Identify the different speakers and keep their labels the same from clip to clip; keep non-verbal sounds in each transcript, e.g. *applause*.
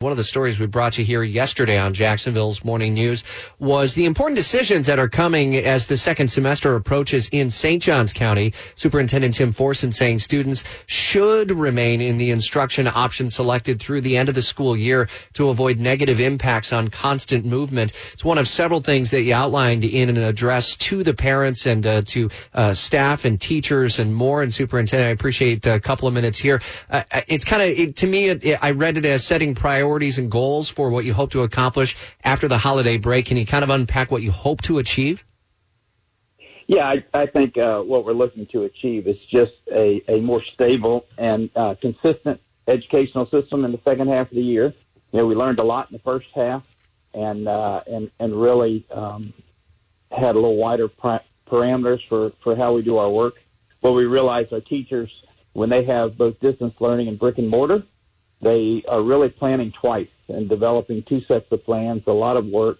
Speaker 1: One of the stories we brought you here yesterday on Jacksonville's Morning News was the important decisions that are coming as the second semester approaches in St. Johns County. Superintendent Tim Forson saying students should remain in the instruction option selected through the end of the school year to avoid negative impacts on constant movement. It's one of several things that you outlined in an address to the parents and uh, to uh, staff and teachers and more. And Superintendent, I appreciate a couple of minutes here. Uh, it's kind of, it, to me, it, I read it as setting priorities priorities and goals for what you hope to accomplish after the holiday break. Can you kind of unpack what you hope to achieve?
Speaker 2: Yeah, I, I think uh, what we're looking to achieve is just a, a more stable and uh, consistent educational system in the second half of the year. You know, we learned a lot in the first half, and uh, and and really um, had a little wider parameters for for how we do our work. But we realized our teachers, when they have both distance learning and brick and mortar, they are really planning twice and developing two sets of plans, a lot of work.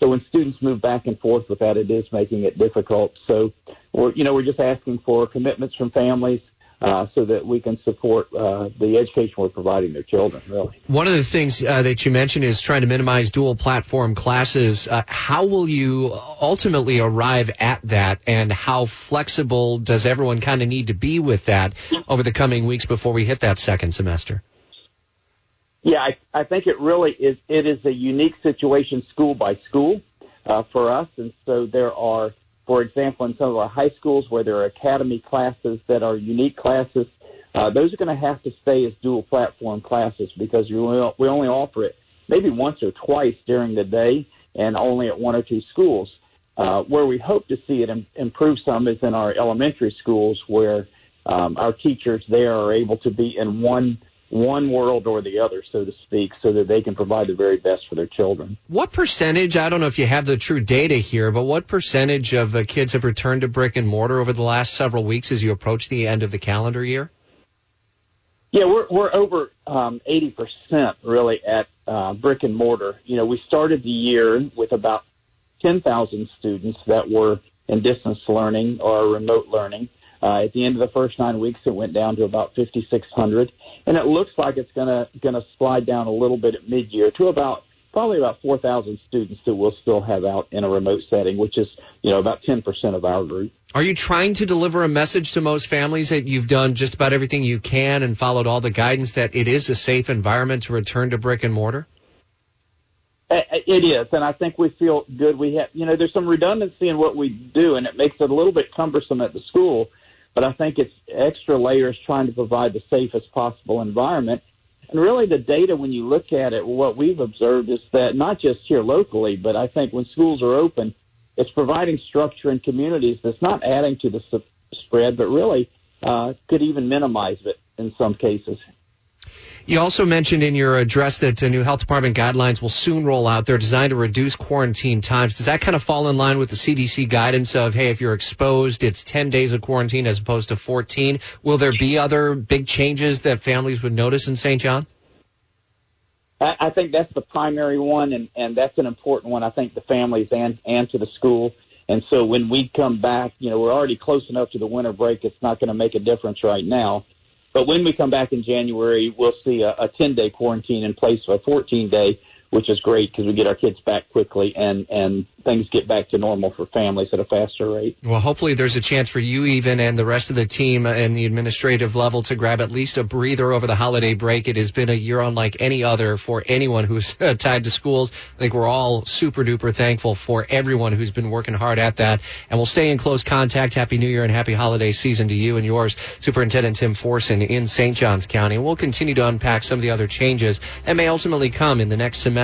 Speaker 2: So when students move back and forth with that, it is making it difficult. So we're, you know, we're just asking for commitments from families, uh, so that we can support uh, the education we're providing their children. Really,
Speaker 1: one of the things uh, that you mentioned is trying to minimize dual platform classes. Uh, how will you ultimately arrive at that, and how flexible does everyone kind of need to be with that over the coming weeks before we hit that second semester?
Speaker 2: Yeah, I, I think it really is. It is a unique situation, school by school, uh, for us, and so there are, for example, in some of our high schools where there are academy classes that are unique classes, uh, those are going to have to stay as dual platform classes because we we only offer it maybe once or twice during the day and only at one or two schools. Uh, where we hope to see it Im- improve some is in our elementary schools where um, our teachers there are able to be in one one world or the other, so to speak, so that they can provide the very best for their children.
Speaker 1: What percentage, I don't know if you have the true data here, but what percentage of uh, kids have returned to brick and mortar over the last several weeks as you approach the end of the calendar year?
Speaker 2: Yeah, we're, we're over um, 80% really at uh, brick and mortar. You know, we started the year with about 10,000 students that were in distance learning or remote learning. Uh, at the end of the first nine weeks, it went down to about 5,600 and it looks like it's gonna gonna slide down a little bit at mid-year to about probably about 4,000 students that we'll still have out in a remote setting, which is you know about 10% of our group.
Speaker 1: Are you trying to deliver a message to most families that you've done just about everything you can and followed all the guidance that it is a safe environment to return to brick and mortar?
Speaker 2: It is, and I think we feel good. We have, you know, there's some redundancy in what we do, and it makes it a little bit cumbersome at the school but I think it's extra layers trying to provide the safest possible environment. And really the data, when you look at it, what we've observed is that not just here locally, but I think when schools are open, it's providing structure in communities that's not adding to the spread, but really uh, could even minimize it in some cases.
Speaker 1: You also mentioned in your address that uh, new health department guidelines will soon roll out. They're designed to reduce quarantine times. Does that kind of fall in line with the CDC guidance of, hey, if you're exposed, it's 10 days of quarantine as opposed to 14? Will there be other big changes that families would notice in St. John?
Speaker 2: I think that's the primary one, and, and that's an important one. I think the families and, and to the school. And so when we come back, you know, we're already close enough to the winter break. It's not going to make a difference right now. But when we come back in January, we'll see a, a 10 day quarantine in place of a 14 day which is great because we get our kids back quickly and and things get back to normal for families at a faster rate.
Speaker 1: Well, hopefully there's a chance for you even and the rest of the team and the administrative level to grab at least a breather over the holiday break. It has been a year unlike any other for anyone who's *laughs* tied to schools. I think we're all super duper thankful for everyone who's been working hard at that. And we'll stay in close contact. Happy New Year and happy holiday season to you and yours, Superintendent Tim Forson in St. Johns County. We'll continue to unpack some of the other changes that may ultimately come in the next semester